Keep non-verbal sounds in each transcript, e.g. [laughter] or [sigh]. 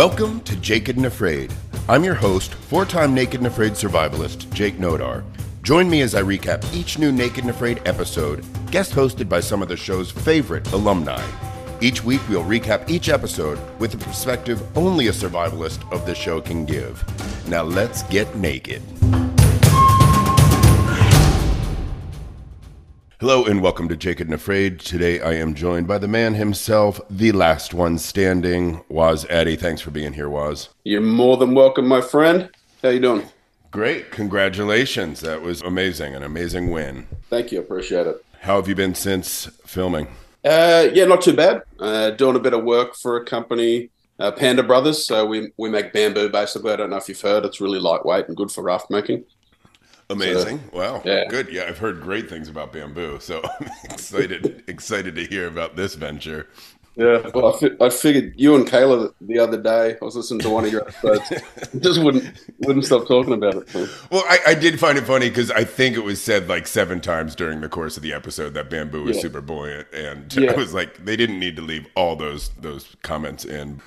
Welcome to Naked and Afraid. I'm your host, four time Naked and Afraid survivalist, Jake Nodar. Join me as I recap each new Naked and Afraid episode, guest hosted by some of the show's favorite alumni. Each week, we'll recap each episode with a perspective only a survivalist of the show can give. Now, let's get naked. Hello and welcome to Jake and Afraid. Today I am joined by the man himself, the last one standing, Waz Addy. Thanks for being here, Waz. You're more than welcome, my friend. How you doing? Great. Congratulations. That was amazing. An amazing win. Thank you. Appreciate it. How have you been since filming? Uh, yeah, not too bad. Uh, doing a bit of work for a company, uh, Panda Brothers. So we we make bamboo basically. I don't know if you've heard. It's really lightweight and good for raft making. Amazing! So, wow, yeah. good. Yeah, I've heard great things about bamboo, so [laughs] I'm excited excited to hear about this venture. Yeah, well, I, fi- I, figured you and Kayla the other day. I was listening to one of your episodes. [laughs] just wouldn't wouldn't stop talking about it. Well, I, I, did find it funny because I think it was said like seven times during the course of the episode that bamboo was yeah. super buoyant, and [laughs] yeah. I was like, they didn't need to leave all those those comments in.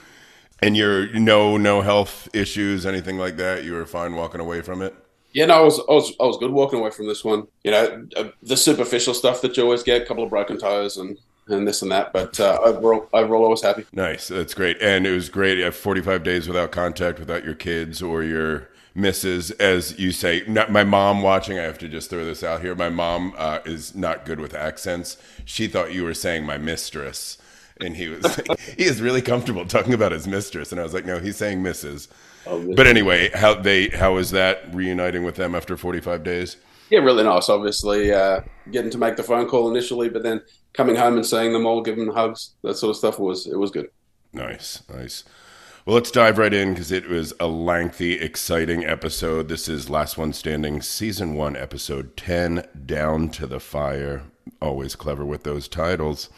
And you're no no health issues, anything like that. You were fine walking away from it. Yeah, no, I was, I was, I was good walking away from this one. You know, uh, the superficial stuff that you always get, a couple of broken toes and and this and that, but uh, overall, overall, I was happy. Nice, that's great, and it was great. You have 45 days without contact, without your kids or your misses, as you say. Not, my mom watching, I have to just throw this out here. My mom uh, is not good with accents. She thought you were saying my mistress, and he was he is really comfortable talking about his mistress, and I was like, no, he's saying Mrs. Oh, but anyway, how they how was that reuniting with them after 45 days? Yeah, really nice. Obviously, uh, getting to make the phone call initially, but then coming home and seeing them all, giving them hugs, that sort of stuff was it was good. Nice, nice. Well, let's dive right in because it was a lengthy, exciting episode. This is Last One Standing, Season 1, Episode 10, Down to the Fire. Always clever with those titles.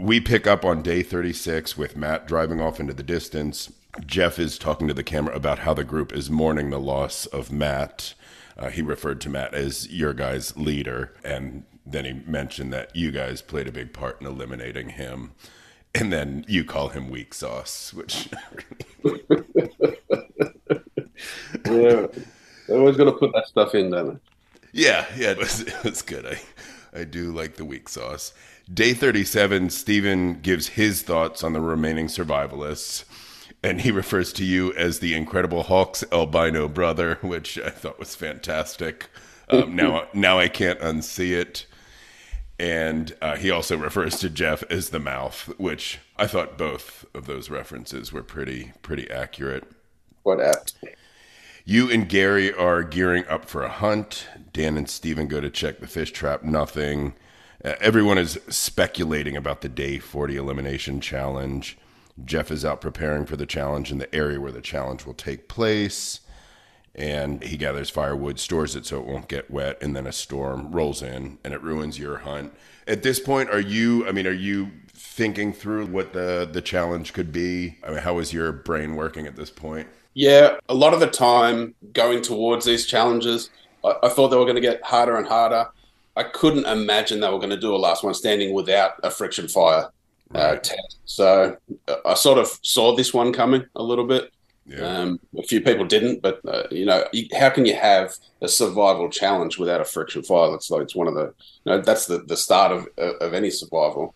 We pick up on day 36 with Matt driving off into the distance. Jeff is talking to the camera about how the group is mourning the loss of Matt. Uh, he referred to Matt as your guy's leader, and then he mentioned that you guys played a big part in eliminating him. And then you call him weak sauce, which. [laughs] yeah, I always got to put that stuff in, don't Yeah, yeah, it was, it was good. I, I do like the weak sauce. Day 37, Steven gives his thoughts on the remaining survivalists and he refers to you as the Incredible Hulk's albino brother, which I thought was fantastic. Um, now, now I can't unsee it. And uh, he also refers to Jeff as the mouth, which I thought both of those references were pretty pretty accurate. What apt. You and Gary are gearing up for a hunt. Dan and Steven go to check the fish trap. Nothing. Uh, everyone is speculating about the day 40 elimination challenge. Jeff is out preparing for the challenge in the area where the challenge will take place. And he gathers firewood, stores it so it won't get wet, and then a storm rolls in and it ruins your hunt. At this point, are you, I mean, are you thinking through what the, the challenge could be? I mean, how is your brain working at this point? Yeah, a lot of the time going towards these challenges, I, I thought they were going to get harder and harder. I couldn't imagine they were going to do a last one standing without a friction fire uh, test. So uh, I sort of saw this one coming a little bit. Yeah. Um, a few people didn't, but uh, you know, how can you have a survival challenge without a friction fire? That's like it's one of the, you know, that's the the start of of any survival.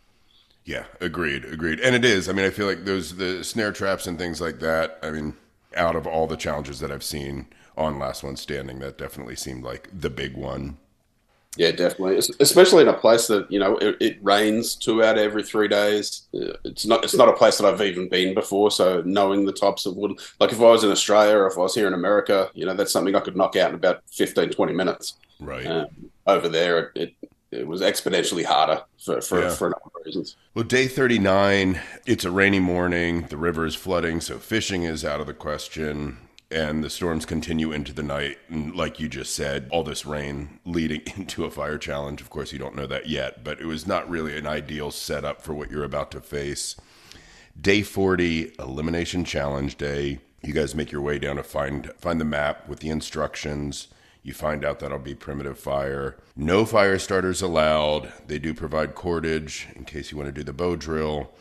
Yeah, agreed, agreed, and it is. I mean, I feel like those the snare traps and things like that. I mean, out of all the challenges that I've seen on Last One Standing, that definitely seemed like the big one. Yeah, definitely. Especially in a place that you know it, it, rains two out of every three days. It's not. It's not a place that I've even been before. So knowing the types of wood, like if I was in Australia or if I was here in America, you know, that's something I could knock out in about 15, 20 minutes. Right. Um, over there, it, it, it was exponentially harder for for, yeah. for a number of reasons. Well, day thirty nine. It's a rainy morning. The river is flooding, so fishing is out of the question and the storms continue into the night. And like you just said, all this rain leading [laughs] into a fire challenge. Of course, you don't know that yet, but it was not really an ideal setup for what you're about to face. Day 40, elimination challenge day. You guys make your way down to find find the map with the instructions. You find out that'll be primitive fire. No fire starters allowed. They do provide cordage in case you want to do the bow drill.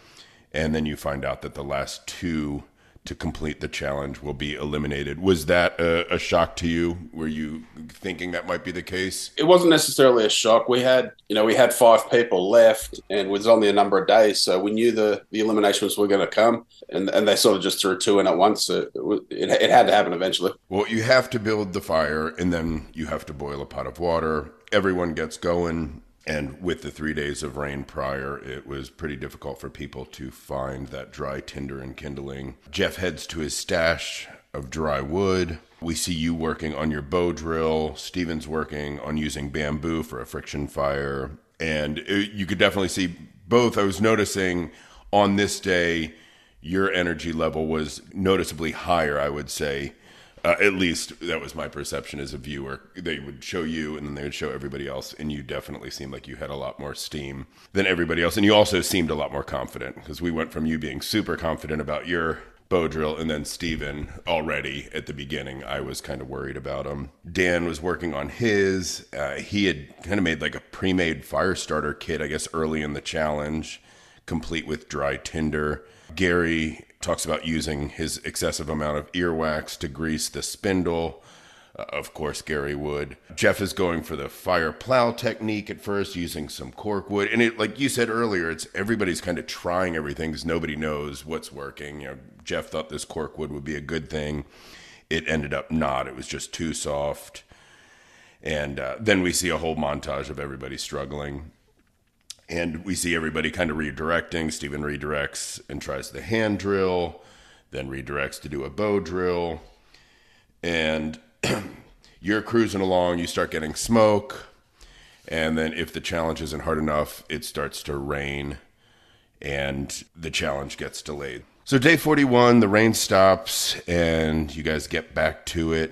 And then you find out that the last two to complete the challenge will be eliminated. Was that a, a, shock to you? Were you thinking that might be the case? It wasn't necessarily a shock. We had, you know, we had five people left, and it was only a number of days, so we knew the the eliminations were going to come, and and they sort of just threw two in at once. So it, it had to happen eventually. Well, you have to build the fire, and then you have to boil a pot of water. Everyone gets going and with the three days of rain prior, it was pretty difficult for people to find that dry tinder and kindling. Jeff heads to his stash of dry wood. We see you working on your bow drill. Steven's working on using bamboo for a friction fire. And it, you could definitely see both. I was noticing on this day, your energy level was noticeably higher, I would say, uh, at least that was my perception as a viewer. They would show you and then they would show everybody else. And you definitely seemed like you had a lot more steam than everybody else. And you also seemed a lot more confident because we went from you being super confident about your bow drill and then Steven already at the beginning. I was kind of worried about him. Dan was working on his. Uh, he had kind of made like a pre made fire starter kit, I guess, early in the challenge, complete with dry tinder. Gary talks about using his excessive amount of earwax to grease the spindle. Uh, of course, Gary would. Jeff is going for the fire plow technique at first, using some cork wood. And it, like you said earlier, it's everybody's kind of trying everything because nobody knows what's working. You know, Jeff thought this cork wood would be a good thing. It ended up not. It was just too soft. And uh, then we see a whole montage of everybody struggling and we see everybody kind of redirecting. Steven redirects and tries the hand drill, then redirects to do a bow drill. And [clears throat] you're cruising along, you start getting smoke. And then if the challenge isn't hard enough, it starts to rain and the challenge gets delayed. So, day 41, the rain stops and you guys get back to it.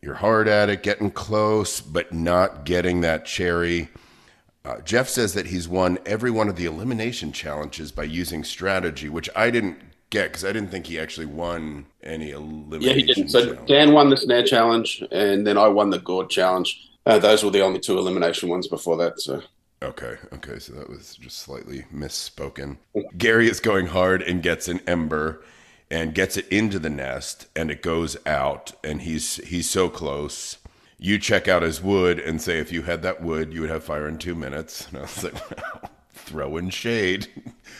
You're hard at it, getting close, but not getting that cherry. Uh, Jeff says that he's won every one of the elimination challenges by using strategy, which I didn't get because I didn't think he actually won any elimination. Yeah, he didn't. So challenge. Dan won the snare challenge, and then I won the gourd challenge. Uh, those were the only two elimination ones before that. So. Okay, okay, so that was just slightly misspoken. Gary is going hard and gets an ember and gets it into the nest and it goes out and he's he's so close you check out his wood and say if you had that wood, you would have fire in two minutes. [laughs] And I was like, throwing shade.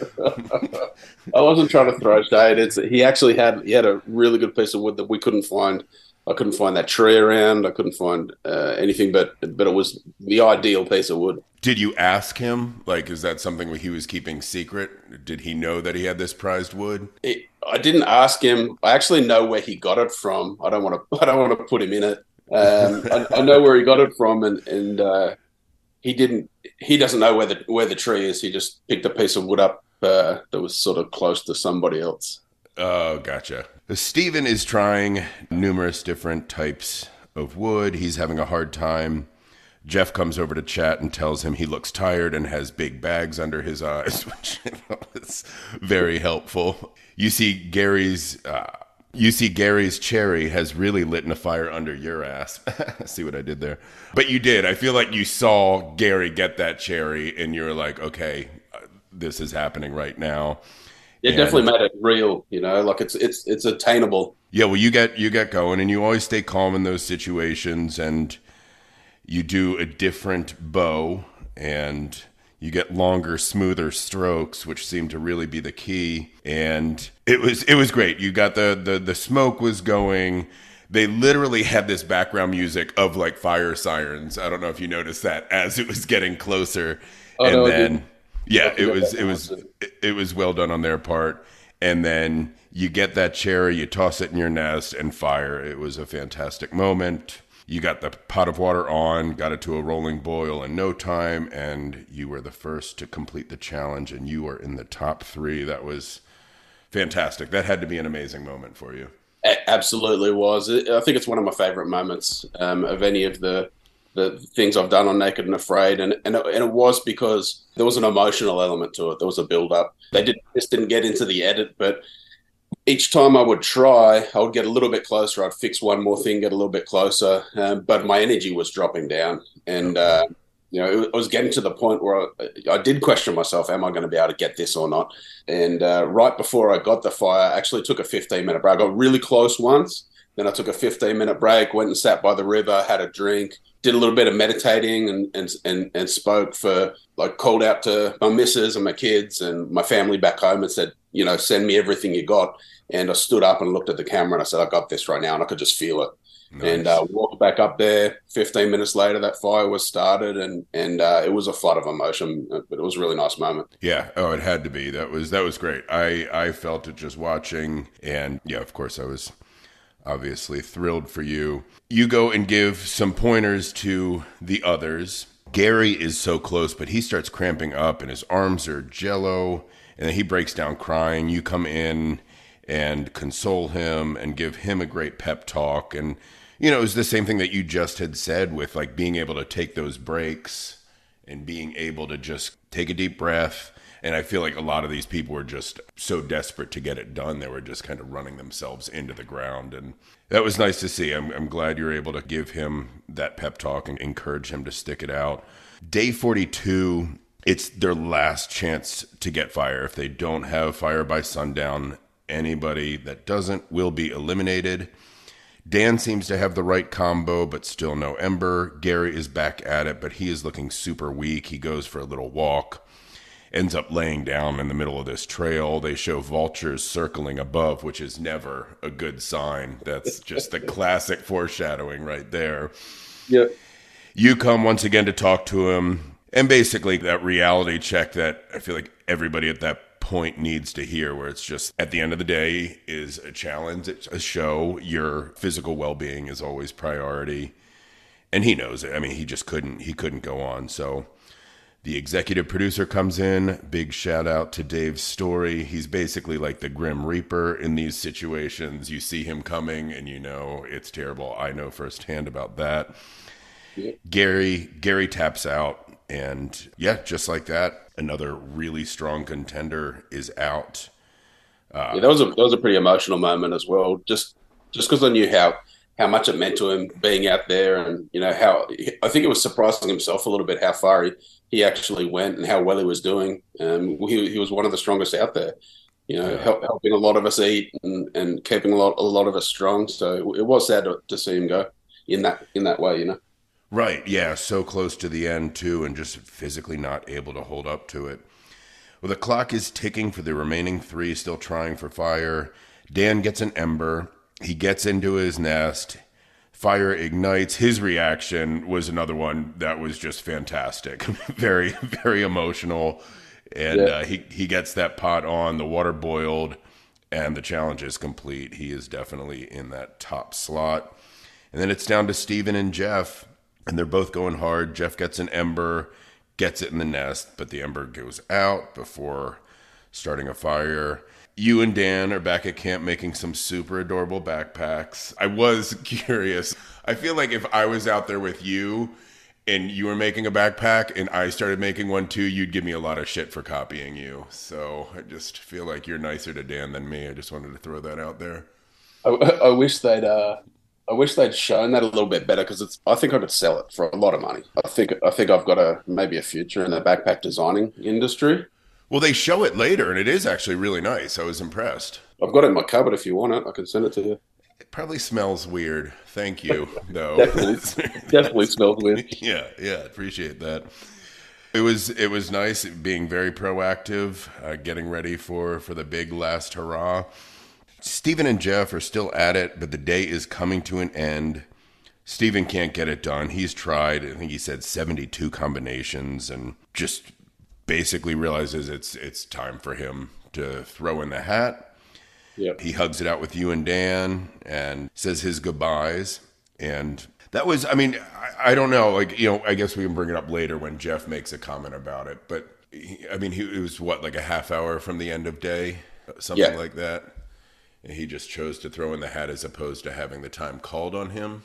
[laughs] I wasn't trying to throw shade. It's he actually had he had a really good piece of wood that we couldn't find. I couldn't find that tree around. I couldn't find uh, anything, but but it was the ideal piece of wood. Did you ask him? Like, is that something he was keeping secret? Did he know that he had this prized wood? It, I didn't ask him. I actually know where he got it from. I don't want to. [laughs] I don't want to put him in it. Um, I, I, know where he got it from, and and uh, he didn't. He doesn't know where the where the tree is. He just picked a piece of wood up uh, that was sort of close to somebody else. Oh, gotcha. Stephen is trying numerous different types of wood. He's having a hard time. Jeff comes over to chat and tells him he looks tired and has big bags under his [laughs] eyes, which is very helpful. You see Gary's uh, you see Gary's cherry has really lit in a fire under your ass. [laughs] see what I did there? But you did. I feel like you saw Gary get that cherry and you're like, okay, uh, this is happening right now. It and, definitely made it real, you know, like it's it's it's attainable. Yeah, well you get you get going and you always stay calm in those situations and you do a different bow and you get longer, smoother strokes, which seemed to really be the key. And it was it was great. You got the the the smoke was going. They literally had this background music of like fire sirens. I don't know if you noticed that as it was getting closer. Oh, and no, then yeah, it was it was it was well done on their part. And then you get that cherry, you toss it in your nest and fire. It was a fantastic moment you got the pot of water on, got it to a rolling boil in no time, and you were the first to complete the challenge, and you were in the top three. That was fantastic. That had to be an amazing moment for you. It absolutely was. I think it's one of my favorite moments um, of any of the the things I've done on Naked and Afraid, and and it, and it was because there was an emotional element to it. There was a build up. They did just didn't get into the edit, but each time I would try, I would get a little bit closer. I'd fix one more thing, get a little bit closer, um, but my energy was dropping down, and uh, you know, it was getting to the point where I, I did question myself: Am I going to be able to get this or not? And uh, right before I got the fire, I actually took a 15 minute break. I got really close once. Then I took a 15 minute break, went and sat by the river, had a drink, did a little bit of meditating, and and and, and spoke for like called out to my missus and my kids and my family back home and said, you know, send me everything you got. And I stood up and looked at the camera and I said, I got this right now, and I could just feel it. Nice. And uh, walked back up there. Fifteen minutes later, that fire was started, and and uh, it was a flood of emotion. But it was a really nice moment. Yeah. Oh, it had to be. That was that was great. I I felt it just watching, and yeah, of course, I was obviously thrilled for you. You go and give some pointers to the others. Gary is so close, but he starts cramping up, and his arms are jello, and then he breaks down crying. You come in and console him and give him a great pep talk and you know, it was the same thing that you just had said with like being able to take those breaks and being able to just take a deep breath. And I feel like a lot of these people were just so desperate to get it done. They were just kind of running themselves into the ground. And that was nice to see. I'm, I'm glad you're able to give him that pep talk and encourage him to stick it out. Day 42, it's their last chance to get fire. If they don't have fire by sundown, anybody that doesn't will be eliminated. Dan seems to have the right combo, but still no Ember. Gary is back at it, but he is looking super weak. He goes for a little walk, ends up laying down in the middle of this trail. They show vultures circling above, which is never a good sign. That's just the classic foreshadowing right there. Yep. You come once again to talk to him, and basically that reality check that I feel like everybody at that point needs to hear where it's just at the end of the day is a challenge it's a show your physical well-being is always priority. And he knows it i mean he just couldn't he couldn't go on. So the executive producer comes in big shout out to dave story. He's basically like the grim reaper in these situations. You see him coming and you know it's terrible. I know firsthand about that. Gary gary taps out and yeah just like that another really strong contender is out. Uh, yeah, that was a that was a pretty emotional moment as well. Just just because I knew how how much it meant to him being out there, and you know how I think it was surprising himself a little bit how far he, he actually went and how well he was doing. Um, he he was one of the strongest out there. You know, yeah. help, helping a lot of us eat and, and keeping a lot a lot of us strong. So it was sad to, to see him go in that in that way. You know. Right. Yeah. So close to the end, too, and just physically not able to hold up to it. Well, the clock is ticking for the remaining three, still trying for fire. Dan gets an ember. He gets into his nest. Fire ignites. His reaction was another one that was just fantastic. [laughs] very, very emotional. And yeah. uh, he, he gets that pot on, the water boiled, and the challenge is complete. He is definitely in that top slot. And then it's down to Steven and Jeff and they're both going hard. Jeff gets an ember, gets it in the nest, but the ember goes out before starting a fire. You and Dan are back at camp making some super adorable backpacks. I was [laughs] curious. I feel like if I was out there with you and you were making a backpack and I started making one too, you'd give me a lot of shit for copying you. So I just feel like you're nicer to Dan than me. I just wanted to throw that out there. I, I wish they'd uh, I wish they'd shown that a little bit better because it's. I think I could sell it for a lot of money. I think. I think I've got a maybe a future in the backpack designing industry. Well, they show it later, and it is actually really nice. I was impressed. I've got it in my cupboard. If you want it, I can send it to you. It probably smells weird. Thank you, [laughs] though. definitely, [laughs] definitely smells weird. Yeah, yeah, appreciate that. It was it was nice being very proactive, uh, getting ready for for the big last hurrah. Steven and Jeff are still at it, but the day is coming to an end. Stephen can't get it done. He's tried, I think he said 72 combinations and just basically realizes it's it's time for him to throw in the hat. Yep. He hugs it out with you and Dan and says his goodbyes. And that was, I mean, I, I don't know. Like, you know, I guess we can bring it up later when Jeff makes a comment about it. But, he, I mean, he, it was what, like a half hour from the end of day? Something yeah. like that and he just chose to throw in the hat as opposed to having the time called on him.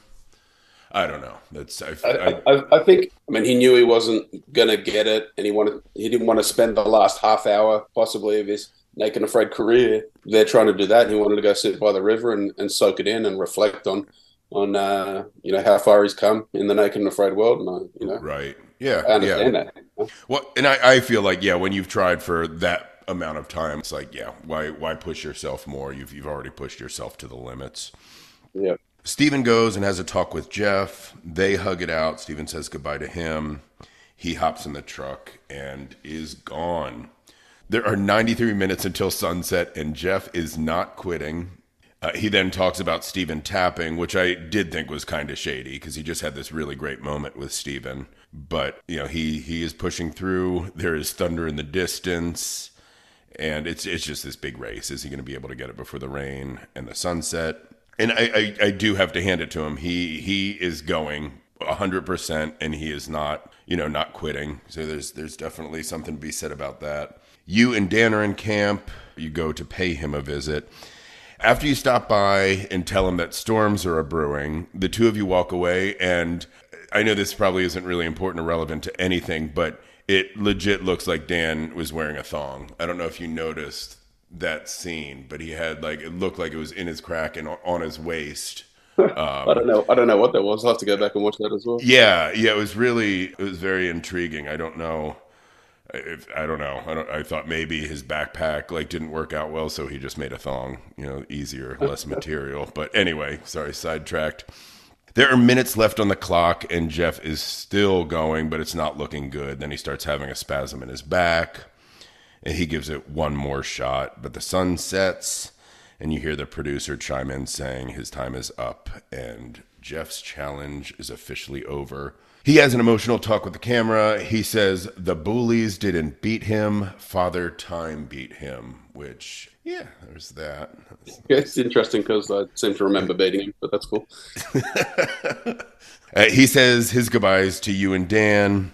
I don't know. That's I, I, I, I think. I mean, he knew he wasn't going to get it, and he wanted. He didn't want to spend the last half hour, possibly, of his naked and afraid career. They're trying to do that. He wanted to go sit by the river and, and soak it in and reflect on on uh, you know how far he's come in the naked and afraid world. And I, you know, right. Yeah, I understand yeah. that. Well, and I, I feel like yeah, when you've tried for that amount of time, it's like yeah, why why push yourself more? You've you've already pushed yourself to the limits. Yeah. Steven goes and has a talk with Jeff. They hug it out. Steven says goodbye to him. He hops in the truck and is gone. There are 93 minutes until sunset, and Jeff is not quitting. Uh, he then talks about Steven tapping, which I did think was kind of shady because he just had this really great moment with Steven. But, you know, he, he is pushing through. There is thunder in the distance, and it's, it's just this big race. Is he going to be able to get it before the rain and the sunset? And I, I, I do have to hand it to him. He, he is going 100% and he is not, you know, not quitting. So there's, there's definitely something to be said about that. You and Dan are in camp. You go to pay him a visit. After you stop by and tell him that storms are a brewing, the two of you walk away. And I know this probably isn't really important or relevant to anything, but it legit looks like Dan was wearing a thong. I don't know if you noticed that scene, but he had like it looked like it was in his crack and on his waist. Um, [laughs] I don't know. I don't know what that was. I'll have to go back and watch that as well. Yeah, yeah, it was really it was very intriguing. I don't know if I don't know. I don't. I thought maybe his backpack like didn't work out well, so he just made a thong. You know, easier, less [laughs] material. But anyway, sorry, sidetracked. There are minutes left on the clock, and Jeff is still going, but it's not looking good. Then he starts having a spasm in his back, and he gives it one more shot. But the sun sets, and you hear the producer chime in saying his time is up, and Jeff's challenge is officially over. He has an emotional talk with the camera. He says the bullies didn't beat him, Father Time beat him, which, yeah, there's that. Yeah, it's interesting because I seem to remember beating him, but that's cool. [laughs] uh, he says his goodbyes to you and Dan.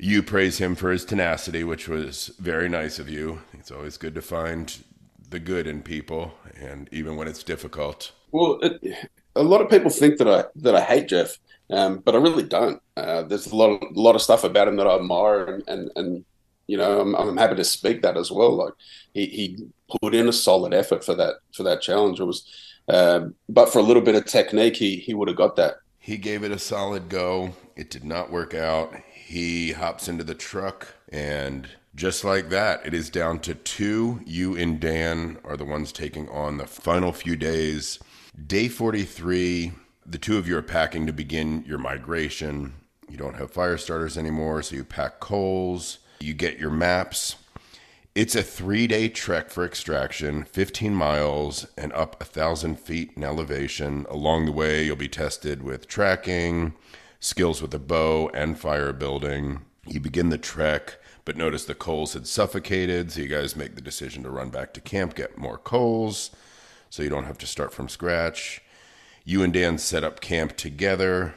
You praise him for his tenacity, which was very nice of you. It's always good to find the good in people, and even when it's difficult. Well, it, a lot of people think that I that I hate Jeff, um, but I really don't. Uh, there's a lot of a lot of stuff about him that I admire, and and, and you know I'm, I'm happy to speak that as well. Like he, he put in a solid effort for that for that challenge. It was, um, but for a little bit of technique, he he would have got that. He gave it a solid go. It did not work out. He hops into the truck and just like that, it is down to two. You and Dan are the ones taking on the final few days. Day 43, the two of you are packing to begin your migration. You don't have fire starters anymore, so you pack coals, you get your maps. It's a three day trek for extraction, 15 miles and up a thousand feet in elevation. Along the way, you'll be tested with tracking, skills with a bow, and fire building. You begin the trek, but notice the coals had suffocated, so you guys make the decision to run back to camp, get more coals, so you don't have to start from scratch. You and Dan set up camp together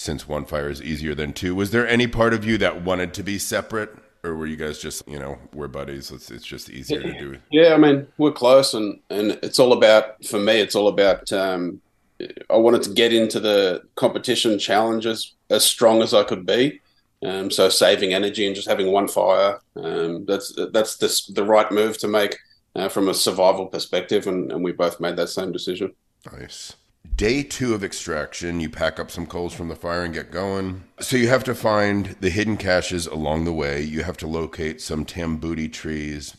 since one fire is easier than two. Was there any part of you that wanted to be separate? Or were you guys just, you know, we're buddies. It's, it's just easier to do. Yeah, I mean, we're close, and, and it's all about, for me, it's all about um, I wanted to get into the competition challenges as strong as I could be. Um, so saving energy and just having one fire, um, that's that's the, the right move to make uh, from a survival perspective, and, and we both made that same decision. Nice. Day two of extraction, you pack up some coals from the fire and get going. So you have to find the hidden caches along the way. You have to locate some tamboti trees,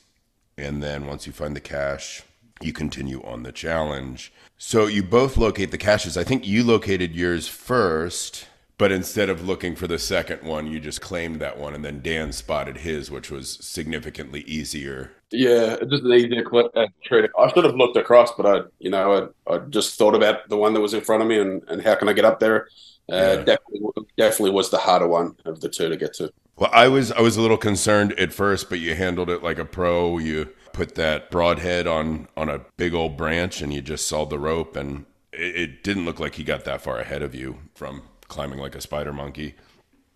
and then once you find the cache, you continue on the challenge. So you both locate the caches. I think you located yours first, but instead of looking for the second one, you just claimed that one, and then Dan spotted his, which was significantly easier. Yeah, just an easier uh, trade. I should have looked across, but I, you know, I, I just thought about the one that was in front of me and, and how can I get up there. Uh, yeah. Definitely, definitely was the harder one of the two to get to. Well, I was I was a little concerned at first, but you handled it like a pro. You put that broadhead on on a big old branch, and you just sawed the rope, and it, it didn't look like he got that far ahead of you from climbing like a spider monkey.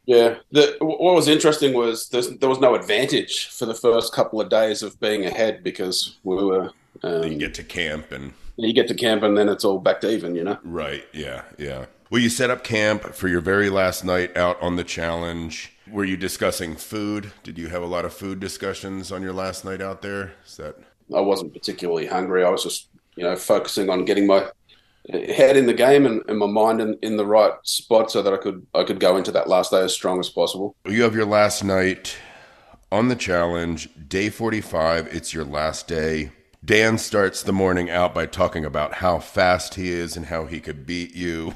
Yeah, the, what was interesting was there was no advantage for the first couple of days of being ahead because we were. Um, you get to camp and you get to camp and then it's all back to even, you know. Right. Yeah. Yeah. Well, you set up camp for your very last night out on the challenge. Were you discussing food? Did you have a lot of food discussions on your last night out there? Is that? I wasn't particularly hungry. I was just, you know, focusing on getting my head in the game and, and my mind in, in the right spot so that I could I could go into that last day as strong as possible. You have your last night on the challenge, day 45. It's your last day. Dan starts the morning out by talking about how fast he is and how he could beat you.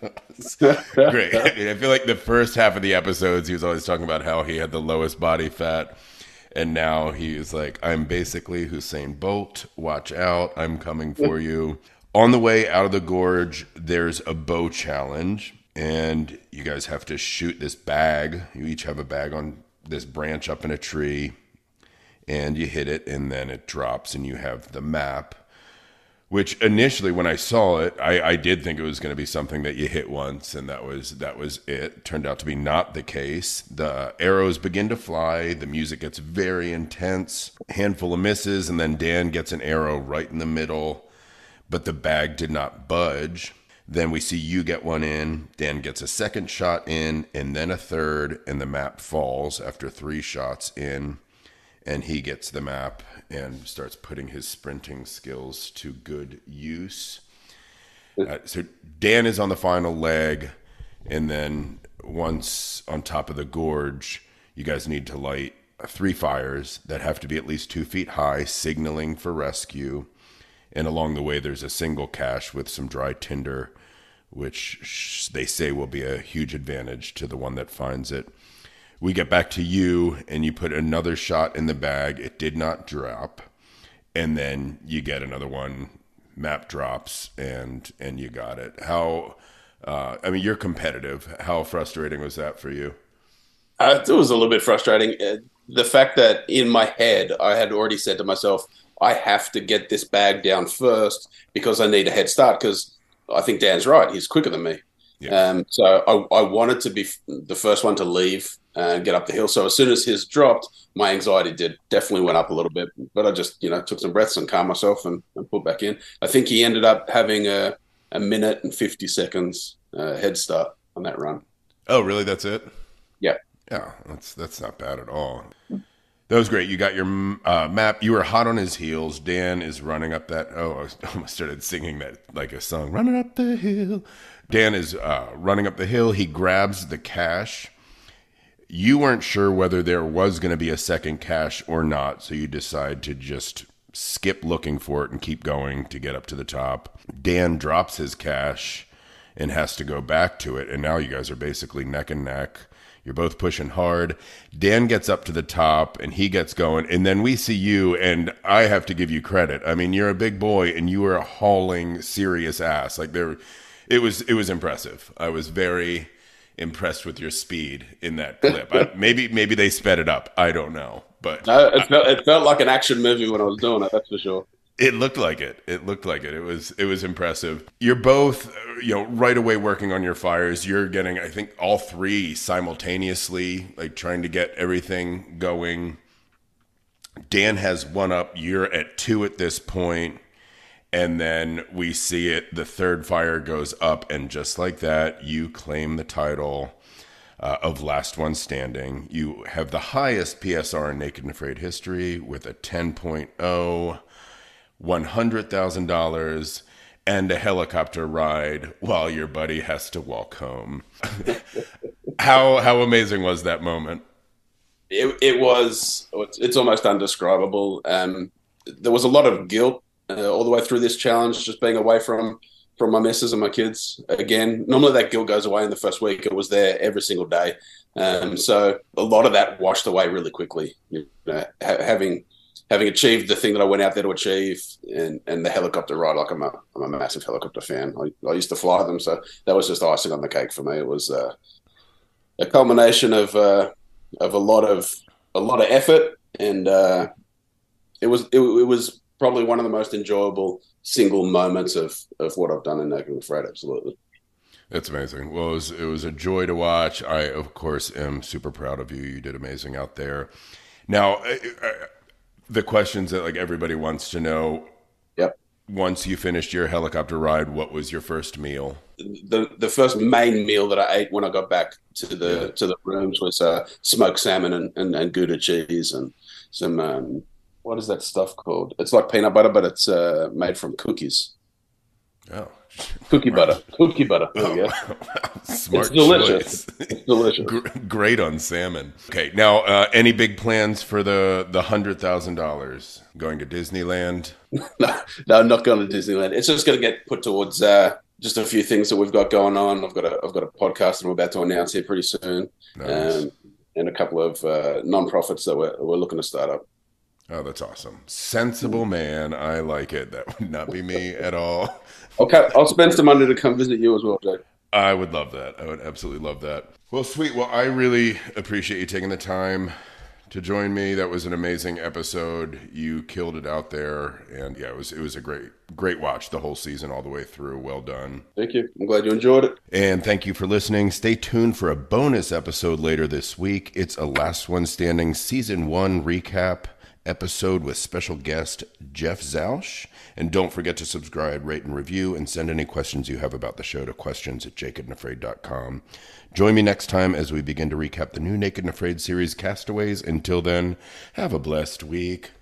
[laughs] Great. I feel like the first half of the episodes, he was always talking about how he had the lowest body fat. And now he's like, I'm basically Usain Bolt. Watch out. I'm coming for you. On the way out of the gorge, there's a bow challenge. And you guys have to shoot this bag. You each have a bag on this branch up in a tree and you hit it and then it drops and you have the map which initially when i saw it i, I did think it was going to be something that you hit once and that was that was it turned out to be not the case the arrows begin to fly the music gets very intense handful of misses and then dan gets an arrow right in the middle but the bag did not budge then we see you get one in dan gets a second shot in and then a third and the map falls after three shots in and he gets the map and starts putting his sprinting skills to good use. Uh, so Dan is on the final leg, and then once on top of the gorge, you guys need to light three fires that have to be at least two feet high, signaling for rescue. And along the way, there's a single cache with some dry tinder, which they say will be a huge advantage to the one that finds it. We get back to you, and you put another shot in the bag. It did not drop, and then you get another one. Map drops, and and you got it. How? Uh, I mean, you're competitive. How frustrating was that for you? Uh, it was a little bit frustrating. Uh, the fact that in my head, I had already said to myself, I have to get this bag down first because I need a head start. Because I think Dan's right; he's quicker than me. Yeah. Um, so I, I, wanted to be the first one to leave and get up the hill. So as soon as his dropped, my anxiety did definitely went up a little bit. But I just you know took some breaths and calmed myself and, and put back in. I think he ended up having a, a minute and fifty seconds uh, head start on that run. Oh, really? That's it? Yeah. Yeah, that's that's not bad at all. That was great. You got your uh, map. You were hot on his heels. Dan is running up that. Oh, I [laughs] almost started singing that like a song. Running up the hill. Dan is uh, running up the hill. He grabs the cache. You weren't sure whether there was going to be a second cache or not, so you decide to just skip looking for it and keep going to get up to the top. Dan drops his cache and has to go back to it, and now you guys are basically neck and neck. You're both pushing hard. Dan gets up to the top and he gets going. And then we see you, and I have to give you credit. I mean, you're a big boy and you were hauling serious ass. Like there, it was it was impressive. I was very impressed with your speed in that clip. I, [laughs] maybe maybe they sped it up. I don't know, but no, it, felt, it felt like an action movie when I was doing it. That's for sure. It looked like it. It looked like it. It was it was impressive. You're both you know right away working on your fires. You're getting I think all three simultaneously, like trying to get everything going. Dan has one up. You're at two at this point and then we see it the third fire goes up and just like that you claim the title uh, of last one standing you have the highest psr in naked and afraid history with a 10.0 $100000 and a helicopter ride while your buddy has to walk home [laughs] how how amazing was that moment it, it was it's almost undescribable um, there was a lot of guilt uh, all the way through this challenge, just being away from from my missus and my kids. Again, normally that guilt goes away in the first week. It was there every single day, um, so a lot of that washed away really quickly. You know, ha- having having achieved the thing that I went out there to achieve, and, and the helicopter ride, like I'm a I'm a massive helicopter fan. I, I used to fly them, so that was just icing on the cake for me. It was uh, a culmination of uh, of a lot of a lot of effort, and uh, it was it, it was probably one of the most enjoyable single moments of of what I've done in Naked and Afraid. Absolutely. It's amazing. Well, it was, it was a joy to watch. I, of course, am super proud of you. You did amazing out there. Now, uh, uh, the questions that like everybody wants to know. Yep. Once you finished your helicopter ride, what was your first meal? The the first main meal that I ate when I got back to the yeah. to the rooms was uh, smoked salmon and, and, and Gouda cheese and some um, what is that stuff called? It's like peanut butter, but it's uh, made from cookies. Oh, Cookie butter. Cookie butter. We [laughs] smart It's delicious. choice. It's delicious. Gr- Great on salmon. Okay, now uh, any big plans for the the hundred thousand dollars going to Disneyland? [laughs] no, no, I'm not going to Disneyland. It's just going to get put towards uh, just a few things that we've got going on. I've got a I've got a podcast that I'm about to announce here pretty soon, Nice. um, and a couple of uh, non-profits that we're we're looking to start up. Oh, that's awesome. Sensible man. I like it. That would not be me at all. Okay, I'll spend some money to come visit you as well, Jake. I would love that. I would absolutely love that. Well, sweet. Well, I really appreciate you taking the time to join me. That was an amazing episode. You killed it out there, and yeah, it was it was a great great watch the whole season all the way through. Well done. Thank you. I'm glad you enjoyed it. And thank you for listening. Stay tuned for a bonus episode later this week. It's a Last One Standing Season 1 recap episode with special guest Jeff Zausch. And don't forget to subscribe, rate, and review, and send any questions you have about the show to questions at jakeandafraid.com. Join me next time as we begin to recap the new Naked and Afraid series Castaways. Until then, have a blessed week.